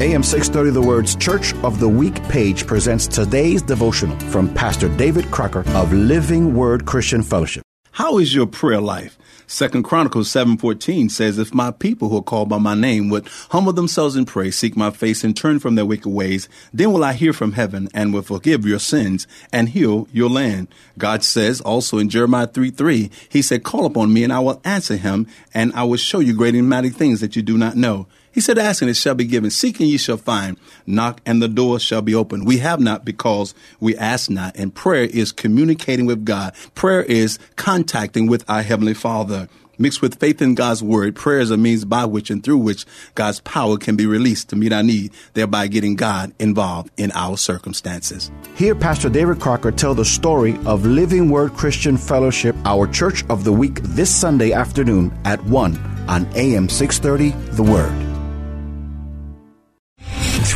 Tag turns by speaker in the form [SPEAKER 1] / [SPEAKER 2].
[SPEAKER 1] AM 630 The Word's Church of the Week page presents today's devotional from Pastor David Crocker of Living Word Christian Fellowship.
[SPEAKER 2] How is your prayer life? Second Chronicles 7:14 says, "If my people who are called by my name would humble themselves and pray, seek my face and turn from their wicked ways, then will I hear from heaven and will forgive your sins and heal your land." God says also in Jeremiah 3:3, he said, "Call upon me and I will answer him and I will show you great and mighty things that you do not know." He said, Ask and it shall be given. Seek and ye shall find. Knock and the door shall be opened. We have not because we ask not. And prayer is communicating with God. Prayer is contacting with our Heavenly Father. Mixed with faith in God's word, prayer is a means by which and through which God's power can be released to meet our need, thereby getting God involved in our circumstances.
[SPEAKER 1] Hear Pastor David Crocker tell the story of Living Word Christian Fellowship, our church of the week, this Sunday afternoon at 1 on AM 630 The Word.